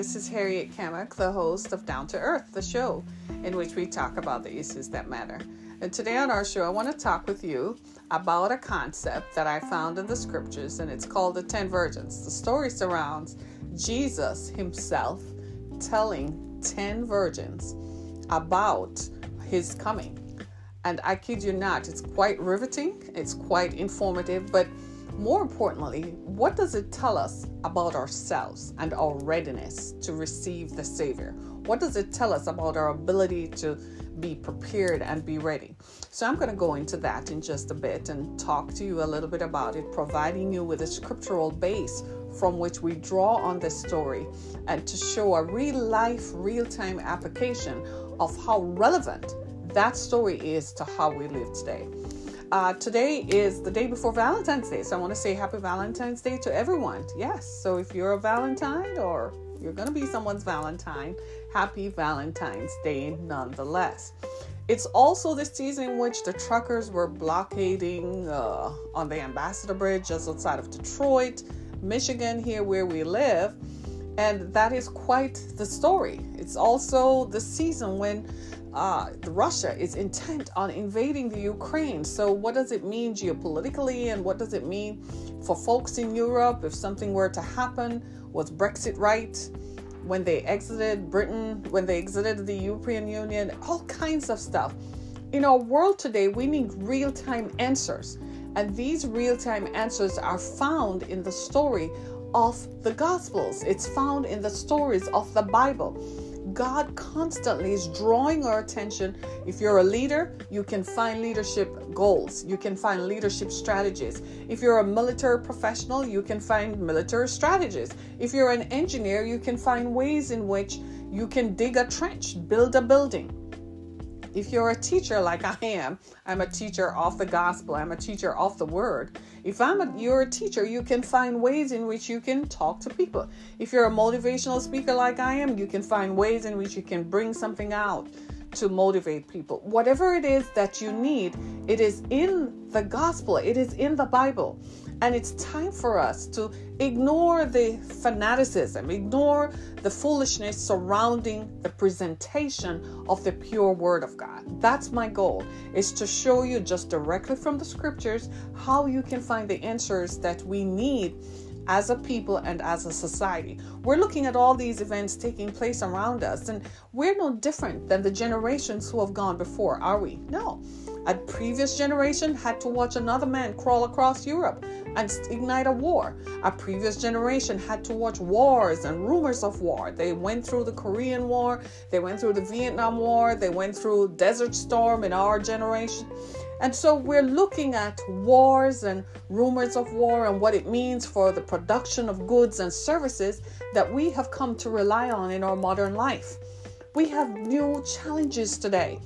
This is Harriet Kamak, the host of Down to Earth, the show in which we talk about the issues that matter. And today on our show, I want to talk with you about a concept that I found in the scriptures, and it's called the Ten Virgins. The story surrounds Jesus himself telling 10 virgins about his coming. And I kid you not, it's quite riveting, it's quite informative, but more importantly, what does it tell us about ourselves and our readiness to receive the Savior? What does it tell us about our ability to be prepared and be ready? So, I'm going to go into that in just a bit and talk to you a little bit about it, providing you with a scriptural base from which we draw on this story and to show a real life, real time application of how relevant that story is to how we live today. Uh, today is the day before Valentine's Day, so I want to say happy Valentine's Day to everyone. Yes, so if you're a Valentine or you're going to be someone's Valentine, happy Valentine's Day nonetheless. It's also the season in which the truckers were blockading uh, on the Ambassador Bridge just outside of Detroit, Michigan, here where we live. And that is quite the story. It's also the season when uh, Russia is intent on invading the Ukraine. So, what does it mean geopolitically, and what does it mean for folks in Europe if something were to happen? Was Brexit right? When they exited Britain, when they exited the European Union, all kinds of stuff. In our world today, we need real time answers. And these real time answers are found in the story of the Gospels, it's found in the stories of the Bible. God constantly is drawing our attention. If you're a leader, you can find leadership goals, you can find leadership strategies. If you're a military professional, you can find military strategies. If you're an engineer, you can find ways in which you can dig a trench, build a building. If you're a teacher like I am, I'm a teacher of the gospel, I'm a teacher of the word. If I'm a, you're a teacher, you can find ways in which you can talk to people. If you're a motivational speaker like I am, you can find ways in which you can bring something out to motivate people. Whatever it is that you need, it is in the gospel, it is in the Bible. And it's time for us to ignore the fanaticism, ignore the foolishness surrounding the presentation of the pure word of God. That's my goal, is to show you just directly from the scriptures how you can find the answers that we need as a people and as a society. We're looking at all these events taking place around us, and we're no different than the generations who have gone before, are we? No. A previous generation had to watch another man crawl across Europe and ignite a war. A previous generation had to watch wars and rumors of war. They went through the Korean War, they went through the Vietnam War, they went through Desert Storm in our generation. And so we're looking at wars and rumors of war and what it means for the production of goods and services that we have come to rely on in our modern life. We have new challenges today.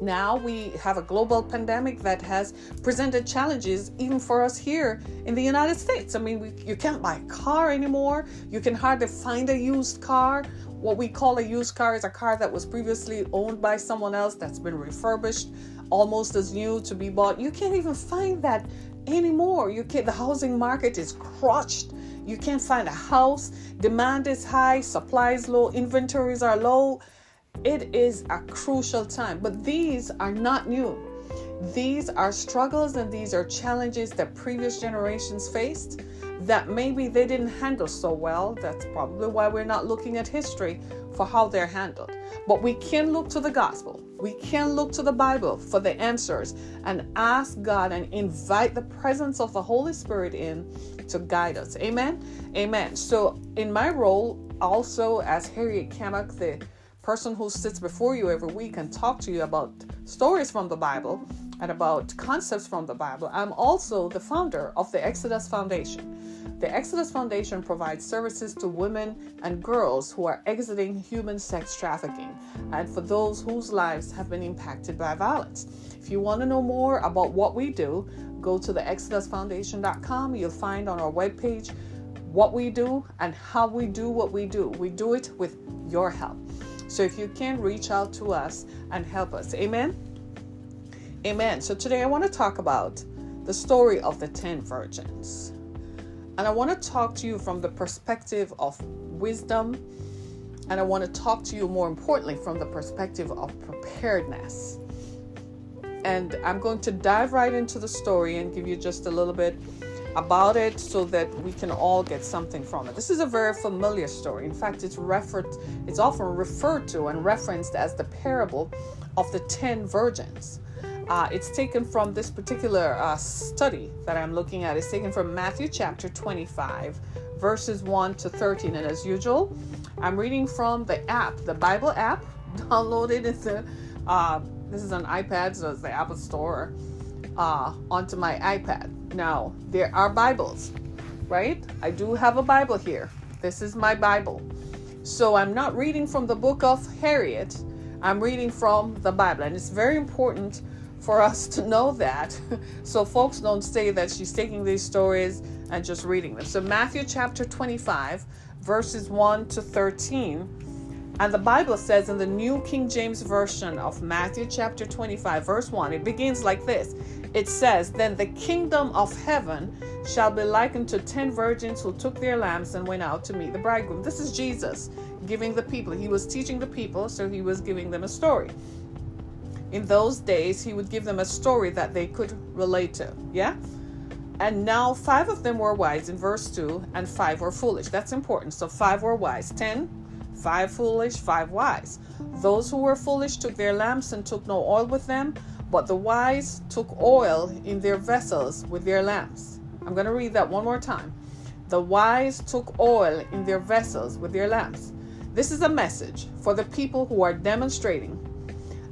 Now we have a global pandemic that has presented challenges even for us here in the United States. I mean, we, you can't buy a car anymore. You can hardly find a used car. What we call a used car is a car that was previously owned by someone else that's been refurbished almost as new to be bought. You can't even find that anymore. You can't, the housing market is crushed. You can't find a house. Demand is high, supply is low, inventories are low. It is a crucial time, but these are not new. These are struggles and these are challenges that previous generations faced that maybe they didn't handle so well. That's probably why we're not looking at history for how they're handled. But we can look to the gospel. We can look to the Bible for the answers and ask God and invite the presence of the Holy Spirit in to guide us. Amen. Amen. So, in my role, also as Harriet Kamak, the person who sits before you every week and talk to you about stories from the Bible and about concepts from the Bible, I'm also the founder of the Exodus Foundation. The Exodus Foundation provides services to women and girls who are exiting human sex trafficking and for those whose lives have been impacted by violence. If you want to know more about what we do, go to the exodusfoundation.com. You'll find on our webpage what we do and how we do what we do. We do it with your help. So if you can, reach out to us and help us. Amen. Amen. So today I want to talk about the story of the 10 virgins. And I want to talk to you from the perspective of wisdom. And I want to talk to you more importantly from the perspective of preparedness. And I'm going to dive right into the story and give you just a little bit about it so that we can all get something from it. This is a very familiar story. In fact, it's referred it's often referred to and referenced as the parable of the 10 virgins. Uh, it's taken from this particular uh, study that I'm looking at. It's taken from Matthew chapter 25, verses 1 to 13. And as usual, I'm reading from the app, the Bible app, downloaded into, uh, this is an iPad, so it's the Apple Store, uh, onto my iPad. Now, there are Bibles, right? I do have a Bible here. This is my Bible. So I'm not reading from the book of Harriet, I'm reading from the Bible. And it's very important for us to know that so folks don't say that she's taking these stories and just reading them. So, Matthew chapter 25, verses 1 to 13. And the Bible says in the New King James Version of Matthew chapter 25, verse 1, it begins like this It says, Then the kingdom of heaven shall be likened to ten virgins who took their lamps and went out to meet the bridegroom. This is Jesus giving the people. He was teaching the people, so he was giving them a story in those days, he would give them a story that they could relate to. Yeah? And now five of them were wise in verse 2, and five were foolish. That's important. So five were wise. Ten, five foolish, five wise. Those who were foolish took their lamps and took no oil with them, but the wise took oil in their vessels with their lamps. I'm going to read that one more time. The wise took oil in their vessels with their lamps. This is a message for the people who are demonstrating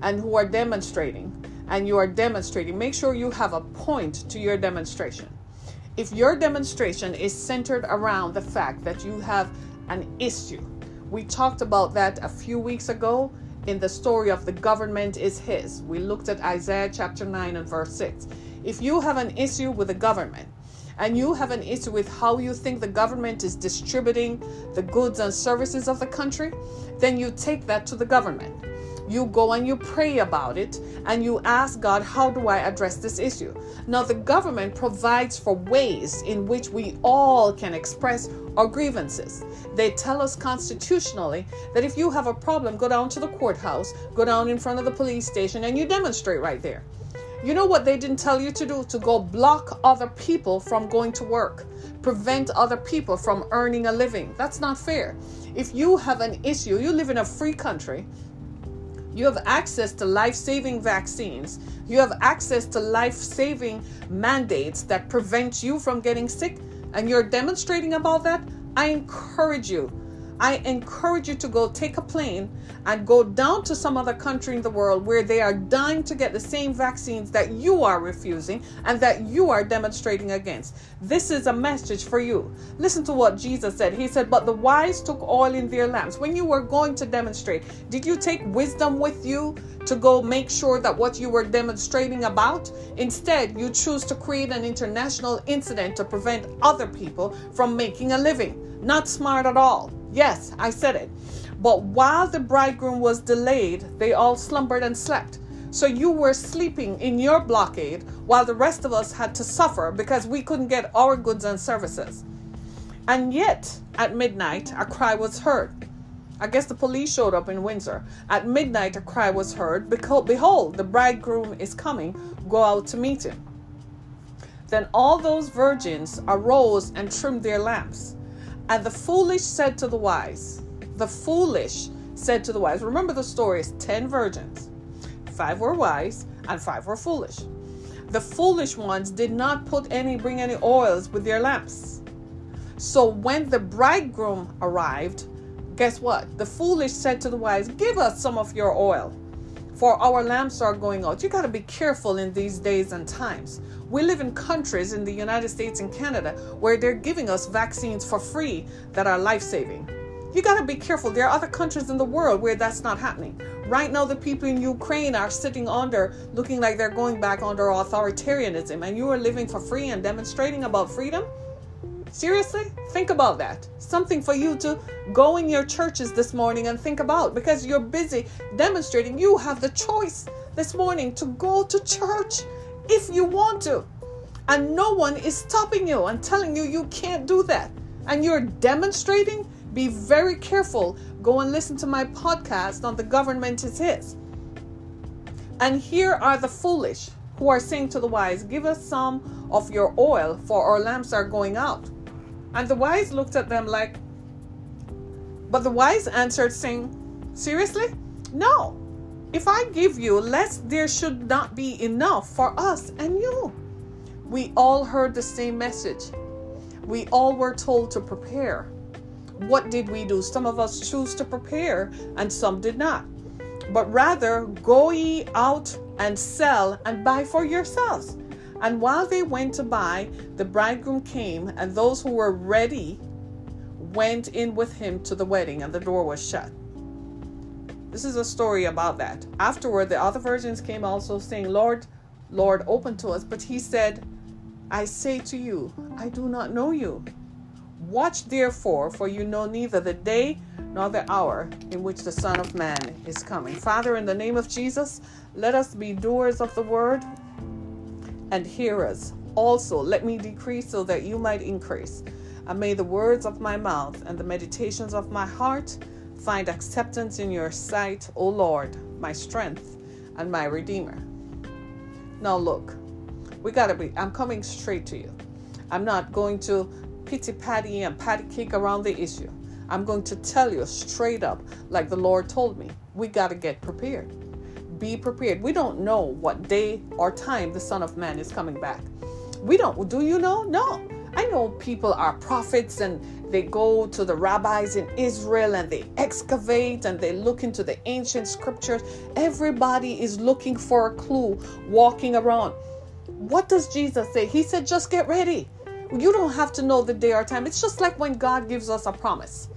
and who are demonstrating and you are demonstrating, make sure you have a point to your demonstration. If your demonstration is centered around the fact that you have an issue, we talked about that a few weeks ago in the story of the government is his. We looked at Isaiah chapter 9 and verse 6. If you have an issue with the government, and you have an issue with how you think the government is distributing the goods and services of the country, then you take that to the government you go and you pray about it and you ask God, how do I address this issue? Now, the government provides for ways in which we all can express our grievances. They tell us constitutionally that if you have a problem, go down to the courthouse, go down in front of the police station, and you demonstrate right there. You know what they didn't tell you to do? To go block other people from going to work, prevent other people from earning a living. That's not fair. If you have an issue, you live in a free country, you have access to life saving vaccines. You have access to life saving mandates that prevent you from getting sick, and you're demonstrating about that. I encourage you I encourage you to go take a plane and go down to some other country in the world where they are dying to get the same vaccines that you are refusing and that you are demonstrating against. This is a message for you. Listen to what Jesus said. He said, But the wise took oil in their lamps. When you were going to demonstrate, did you take wisdom with you to go make sure that what you were demonstrating about? Instead, you choose to create an international incident to prevent other people from making a living. Not smart at all. Yes, I said it. But while the bridegroom was delayed, they all slumbered and slept. So you were sleeping in your blockade while the rest of us had to suffer because we couldn't get our goods and services. And yet, at midnight, a cry was heard. I guess the police showed up in Windsor. At midnight, a cry was heard Behold, the bridegroom is coming. Go out to meet him. Then all those virgins arose and trimmed their lamps. And the foolish said to the wise, the foolish said to the wise, remember the story is 10 virgins, five were wise, and five were foolish. The foolish ones did not put any, bring any oils with their lamps. So when the bridegroom arrived, guess what? The foolish said to the wise, Give us some of your oil, for our lamps are going out. You got to be careful in these days and times. We live in countries in the United States and Canada where they're giving us vaccines for free that are life saving. You got to be careful. There are other countries in the world where that's not happening. Right now, the people in Ukraine are sitting under, looking like they're going back under authoritarianism, and you are living for free and demonstrating about freedom. Seriously? Think about that. Something for you to go in your churches this morning and think about because you're busy demonstrating. You have the choice this morning to go to church if you want to. and no one is stopping you and telling you you can't do that, and you're demonstrating, be very careful. Go and listen to my podcast on the government is his. And here are the foolish who are saying to the wise, Give us some of your oil, for our lamps are going out. And the wise looked at them like, But the wise answered, saying, Seriously? No. If I give you less, there should not be enough for us and you. We all heard the same message. We all were told to prepare. What did we do? Some of us choose to prepare and some did not. But rather, go ye out and sell and buy for yourselves. And while they went to buy, the bridegroom came, and those who were ready went in with him to the wedding, and the door was shut. This is a story about that. Afterward, the other virgins came also, saying, Lord, Lord, open to us. But he said, I say to you, I do not know you. Watch therefore, for you know neither the day nor the hour in which the Son of Man is coming. Father, in the name of Jesus, let us be doers of the word and hearers. Also, let me decrease so that you might increase. And may the words of my mouth and the meditations of my heart find acceptance in your sight, O Lord, my strength and my Redeemer. Now, look, we gotta be, I'm coming straight to you. I'm not going to pity patty and patty cake around the issue. I'm going to tell you straight up, like the Lord told me, we got to get prepared. Be prepared. We don't know what day or time the Son of Man is coming back. We don't. Do you know? No. I know people are prophets and they go to the rabbis in Israel and they excavate and they look into the ancient scriptures. Everybody is looking for a clue walking around. What does Jesus say? He said, just get ready. You don't have to know the day or time. It's just like when God gives us a promise.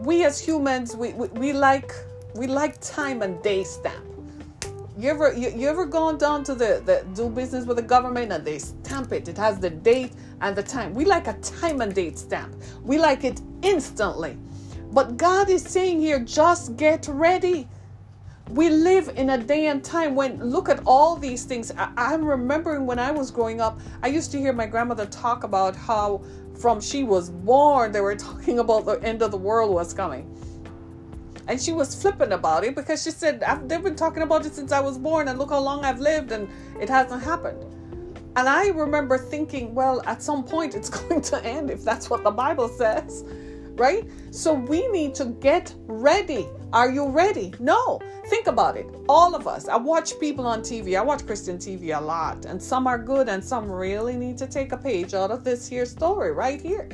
We as humans, we, we, we like we like time and day stamp. You ever you, you ever gone down to the, the do business with the government and they stamp it? It has the date and the time. We like a time and date stamp. We like it instantly. But God is saying here, just get ready we live in a day and time when look at all these things I, am remembering when i was growing up i used to hear my grandmother talk about how from she was born they were talking about the end of the world was coming and she was flippant about it because she said they've been talking about it since i was born and look how long i've lived and it hasn't happened and i remember thinking well at some point it's going to end if that's what the bible says right so we need to get ready are you ready? No. Think about it. All of us. I watch people on TV. I watch Christian TV a lot, and some are good, and some really need to take a page out of this here story right here.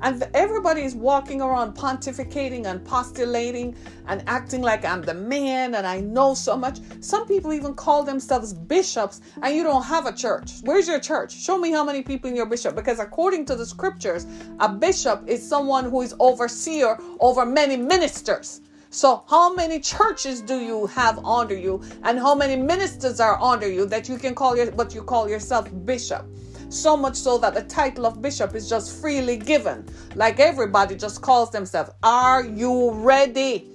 And everybody is walking around pontificating and postulating and acting like I'm the man and I know so much. Some people even call themselves bishops and you don't have a church. Where's your church? Show me how many people in your bishop. Because according to the scriptures, a bishop is someone who is overseer over many ministers. So, how many churches do you have under you, and how many ministers are under you that you can call your, what you call yourself bishop? So much so that the title of bishop is just freely given, like everybody just calls themselves. Are you ready?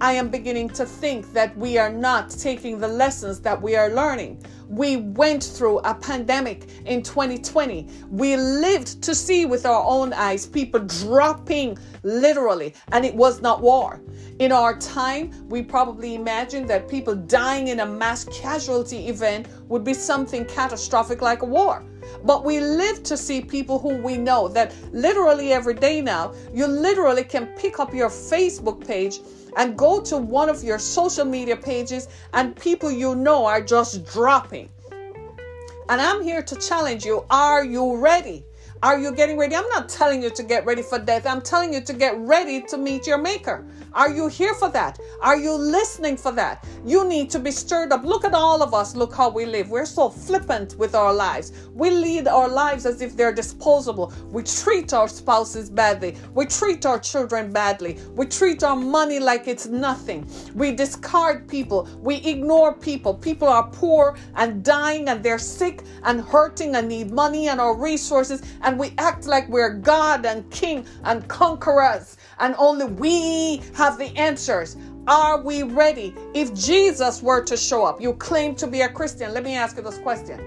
I am beginning to think that we are not taking the lessons that we are learning. We went through a pandemic in 2020. We lived to see with our own eyes people dropping literally, and it was not war. In our time, we probably imagined that people dying in a mass casualty event would be something catastrophic like a war. But we live to see people who we know that literally every day now, you literally can pick up your Facebook page and go to one of your social media pages, and people you know are just dropping. And I'm here to challenge you are you ready? Are you getting ready? I'm not telling you to get ready for death. I'm telling you to get ready to meet your maker. Are you here for that? Are you listening for that? You need to be stirred up. Look at all of us. Look how we live. We're so flippant with our lives. We lead our lives as if they're disposable. We treat our spouses badly. We treat our children badly. We treat our money like it's nothing. We discard people. We ignore people. People are poor and dying and they're sick and hurting and need money and our resources. And we act like we're God and King and conquerors and only we have the answers. Are we ready? If Jesus were to show up, you claim to be a Christian. Let me ask you this question.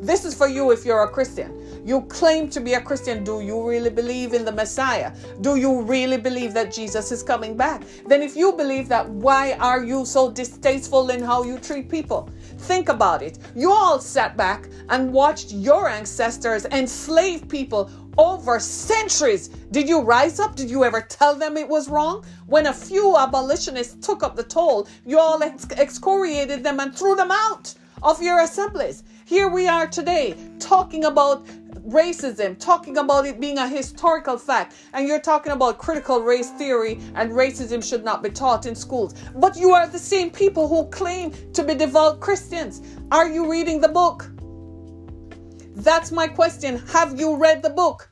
This is for you if you're a Christian. You claim to be a Christian. Do you really believe in the Messiah? Do you really believe that Jesus is coming back? Then, if you believe that, why are you so distasteful in how you treat people? Think about it. You all sat back and watched your ancestors enslave people over centuries. Did you rise up? Did you ever tell them it was wrong? When a few abolitionists took up the toll, you all ex- excoriated them and threw them out of your assemblies. Here we are today talking about racism, talking about it being a historical fact, and you're talking about critical race theory and racism should not be taught in schools. But you are the same people who claim to be devout Christians. Are you reading the book? That's my question. Have you read the book?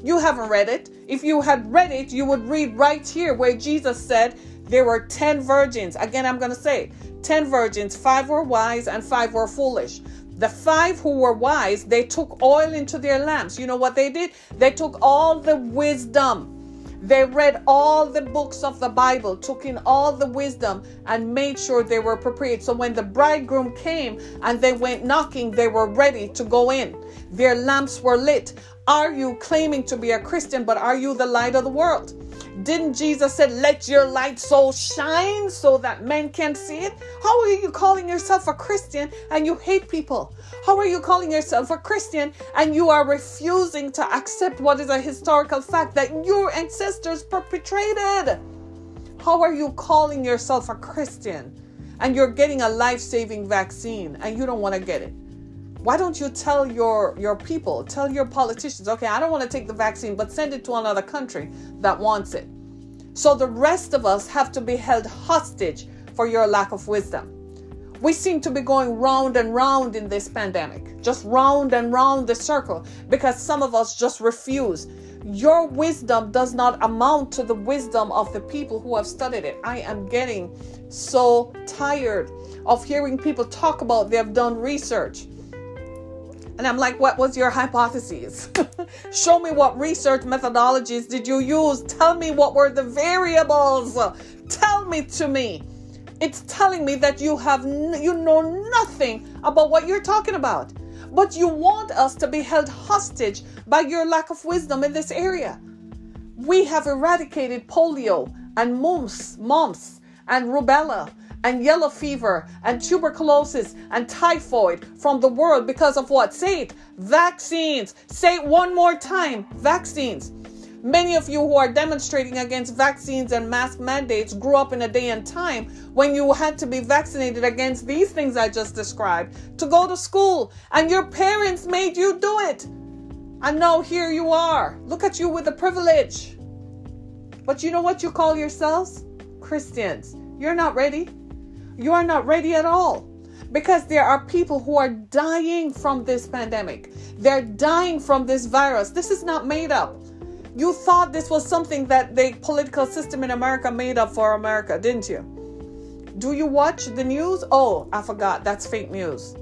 You haven't read it. If you had read it, you would read right here where Jesus said there were 10 virgins. Again, I'm going to say 10 virgins, five were wise and five were foolish. The five who were wise, they took oil into their lamps. You know what they did? They took all the wisdom. They read all the books of the Bible, took in all the wisdom, and made sure they were prepared. So when the bridegroom came and they went knocking, they were ready to go in. Their lamps were lit. Are you claiming to be a Christian, but are you the light of the world? Didn't Jesus said, Let your light so shine so that men can see it? How are you calling yourself a Christian and you hate people? How are you calling yourself a Christian and you are refusing to accept what is a historical fact that your ancestors perpetrated? How are you calling yourself a Christian and you're getting a life saving vaccine and you don't want to get it? Why don't you tell your your people, tell your politicians, okay, I don't want to take the vaccine, but send it to another country that wants it. So the rest of us have to be held hostage for your lack of wisdom. We seem to be going round and round in this pandemic, just round and round the circle because some of us just refuse. Your wisdom does not amount to the wisdom of the people who have studied it. I am getting so tired of hearing people talk about they have done research and I'm like, what was your hypotheses? Show me what research methodologies did you use? Tell me what were the variables. Tell me to me. It's telling me that you have n- you know nothing about what you're talking about. But you want us to be held hostage by your lack of wisdom in this area. We have eradicated polio and mumps, mumps and rubella and yellow fever and tuberculosis and typhoid from the world because of what? Say it. Vaccines. Say it one more time. Vaccines. Many of you who are demonstrating against vaccines and mask mandates grew up in a day and time when you had to be vaccinated against these things I just described to go to school, and your parents made you do it. And now here you are. Look at you with the privilege. But you know what you call yourselves? Christians. You're not ready. You are not ready at all because there are people who are dying from this pandemic. They're dying from this virus. This is not made up. You thought this was something that the political system in America made up for America, didn't you? Do you watch the news? Oh, I forgot. That's fake news.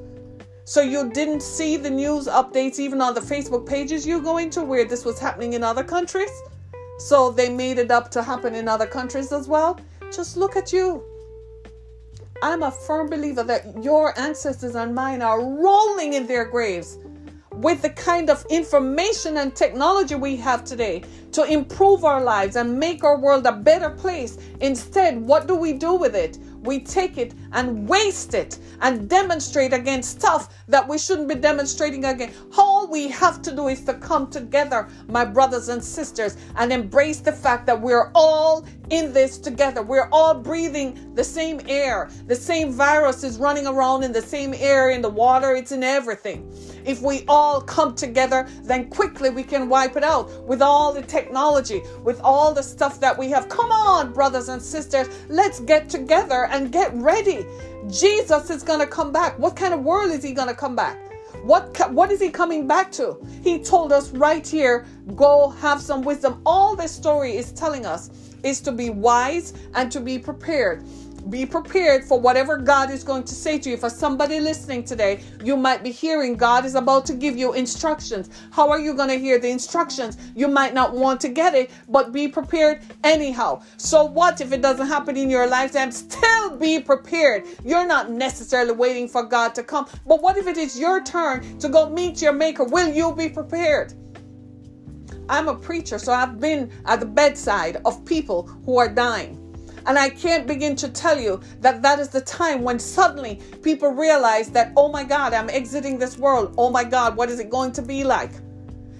So you didn't see the news updates even on the Facebook pages you go into where this was happening in other countries? So they made it up to happen in other countries as well? Just look at you. I'm a firm believer that your ancestors and mine are rolling in their graves with the kind of information and technology we have today to improve our lives and make our world a better place. Instead, what do we do with it? We take it and waste it and demonstrate against stuff that we shouldn't be demonstrating against. All we have to do is to come together, my brothers and sisters, and embrace the fact that we're all in this together. We're all breathing the same air. The same virus is running around in the same air, in the water, it's in everything. If we all come together, then quickly we can wipe it out with all the technology, with all the stuff that we have. Come on, brothers and sisters, let's get together and get ready. Jesus is going to come back. What kind of world is he going to come back? What what is he coming back to? He told us right here, go have some wisdom. All this story is telling us is to be wise and to be prepared. Be prepared for whatever God is going to say to you. For somebody listening today, you might be hearing God is about to give you instructions. How are you going to hear the instructions? You might not want to get it, but be prepared anyhow. So, what if it doesn't happen in your lifetime? Still be prepared. You're not necessarily waiting for God to come, but what if it is your turn to go meet your Maker? Will you be prepared? I'm a preacher, so I've been at the bedside of people who are dying. And I can't begin to tell you that that is the time when suddenly people realize that, oh my God, I'm exiting this world. Oh my God, what is it going to be like?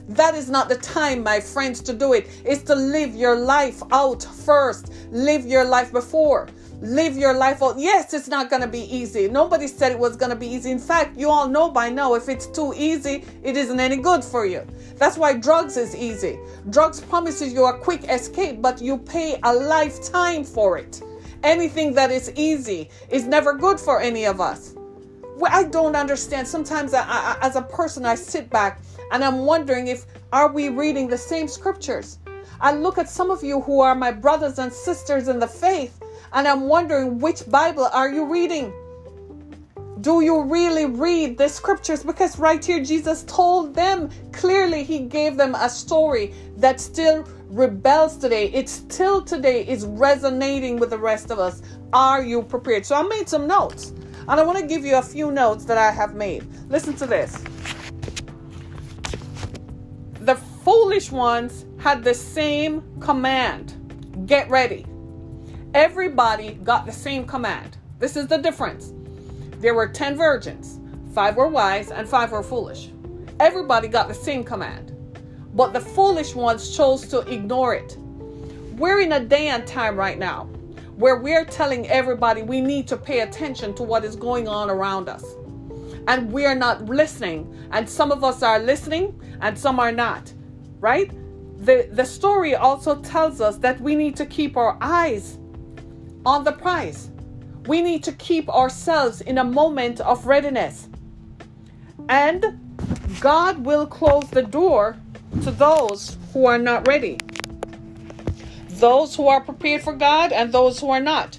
That is not the time, my friends, to do it. It's to live your life out first. Live your life before live your life out. Yes, it's not going to be easy. Nobody said it was going to be easy. In fact, you all know by now if it's too easy, it isn't any good for you. That's why drugs is easy. Drugs promises you a quick escape, but you pay a lifetime for it. Anything that is easy is never good for any of us. Well, I don't understand. Sometimes I, I, as a person, I sit back and I'm wondering if are we reading the same scriptures? I look at some of you who are my brothers and sisters in the faith and I'm wondering which Bible are you reading? Do you really read the scriptures? Because right here, Jesus told them clearly, He gave them a story that still rebels today. It still today is resonating with the rest of us. Are you prepared? So I made some notes, and I want to give you a few notes that I have made. Listen to this. The foolish ones had the same command get ready. Everybody got the same command. This is the difference. There were 10 virgins, five were wise and five were foolish. Everybody got the same command, but the foolish ones chose to ignore it. We're in a day and time right now where we're telling everybody we need to pay attention to what is going on around us. And we are not listening. And some of us are listening and some are not, right? The, the story also tells us that we need to keep our eyes on the prize. We need to keep ourselves in a moment of readiness. And God will close the door to those who are not ready. Those who are prepared for God and those who are not.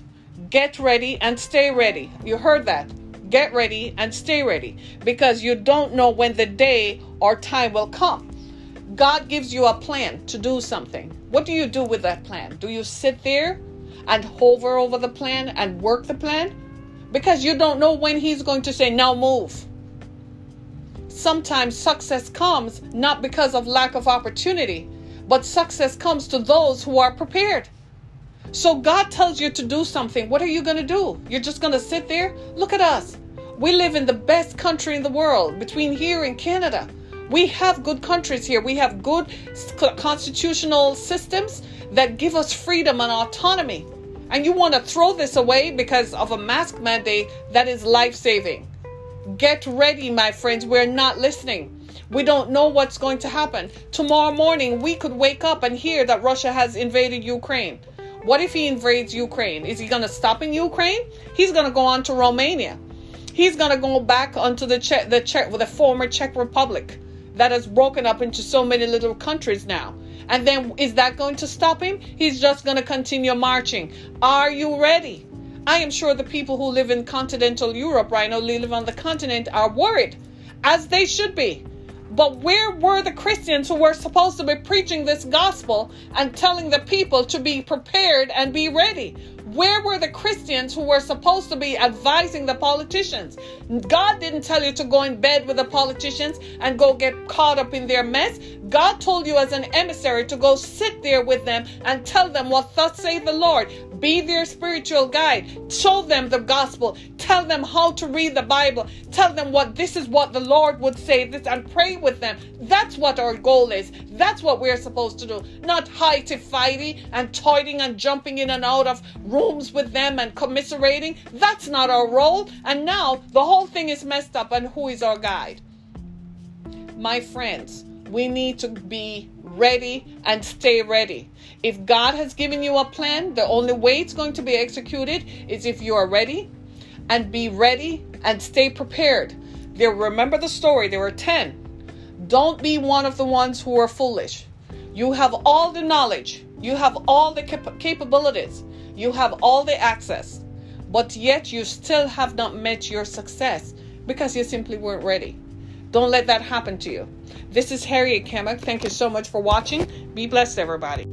Get ready and stay ready. You heard that. Get ready and stay ready because you don't know when the day or time will come. God gives you a plan to do something. What do you do with that plan? Do you sit there and hover over the plan and work the plan because you don't know when he's going to say, now move. Sometimes success comes not because of lack of opportunity, but success comes to those who are prepared. So God tells you to do something. What are you going to do? You're just going to sit there? Look at us. We live in the best country in the world between here and Canada. We have good countries here. We have good constitutional systems that give us freedom and autonomy. And you want to throw this away because of a mask mandate that is life saving. Get ready, my friends. We're not listening. We don't know what's going to happen. Tomorrow morning, we could wake up and hear that Russia has invaded Ukraine. What if he invades Ukraine? Is he going to stop in Ukraine? He's going to go on to Romania. He's going to go back onto the Czech, the Czech, the former Czech Republic that has broken up into so many little countries now. And then is that going to stop him? He's just going to continue marching. Are you ready? I am sure the people who live in continental Europe right now, live on the continent, are worried, as they should be. But where were the Christians who were supposed to be preaching this gospel and telling the people to be prepared and be ready? Where were the Christians who were supposed to be advising the politicians? God didn't tell you to go in bed with the politicians and go get caught up in their mess. God told you as an emissary to go sit there with them and tell them what thus saith the Lord. Be their spiritual guide. Show them the gospel. Tell them how to read the Bible. Tell them what this is what the Lord would say this and pray with them. That's what our goal is. That's what we're supposed to do. Not high-to fighty and toiling and jumping in and out of rooms with them and commiserating. That's not our role. And now the whole thing is messed up. And who is our guide? My friends, we need to be ready and stay ready. If God has given you a plan, the only way it's going to be executed is if you are ready and be ready and stay prepared. There remember the story, there were 10. Don't be one of the ones who are foolish. You have all the knowledge, you have all the cap- capabilities, you have all the access. but yet you still have not met your success because you simply weren't ready. Don't let that happen to you. This is Harriet Kemmock. Thank you so much for watching. Be blessed, everybody.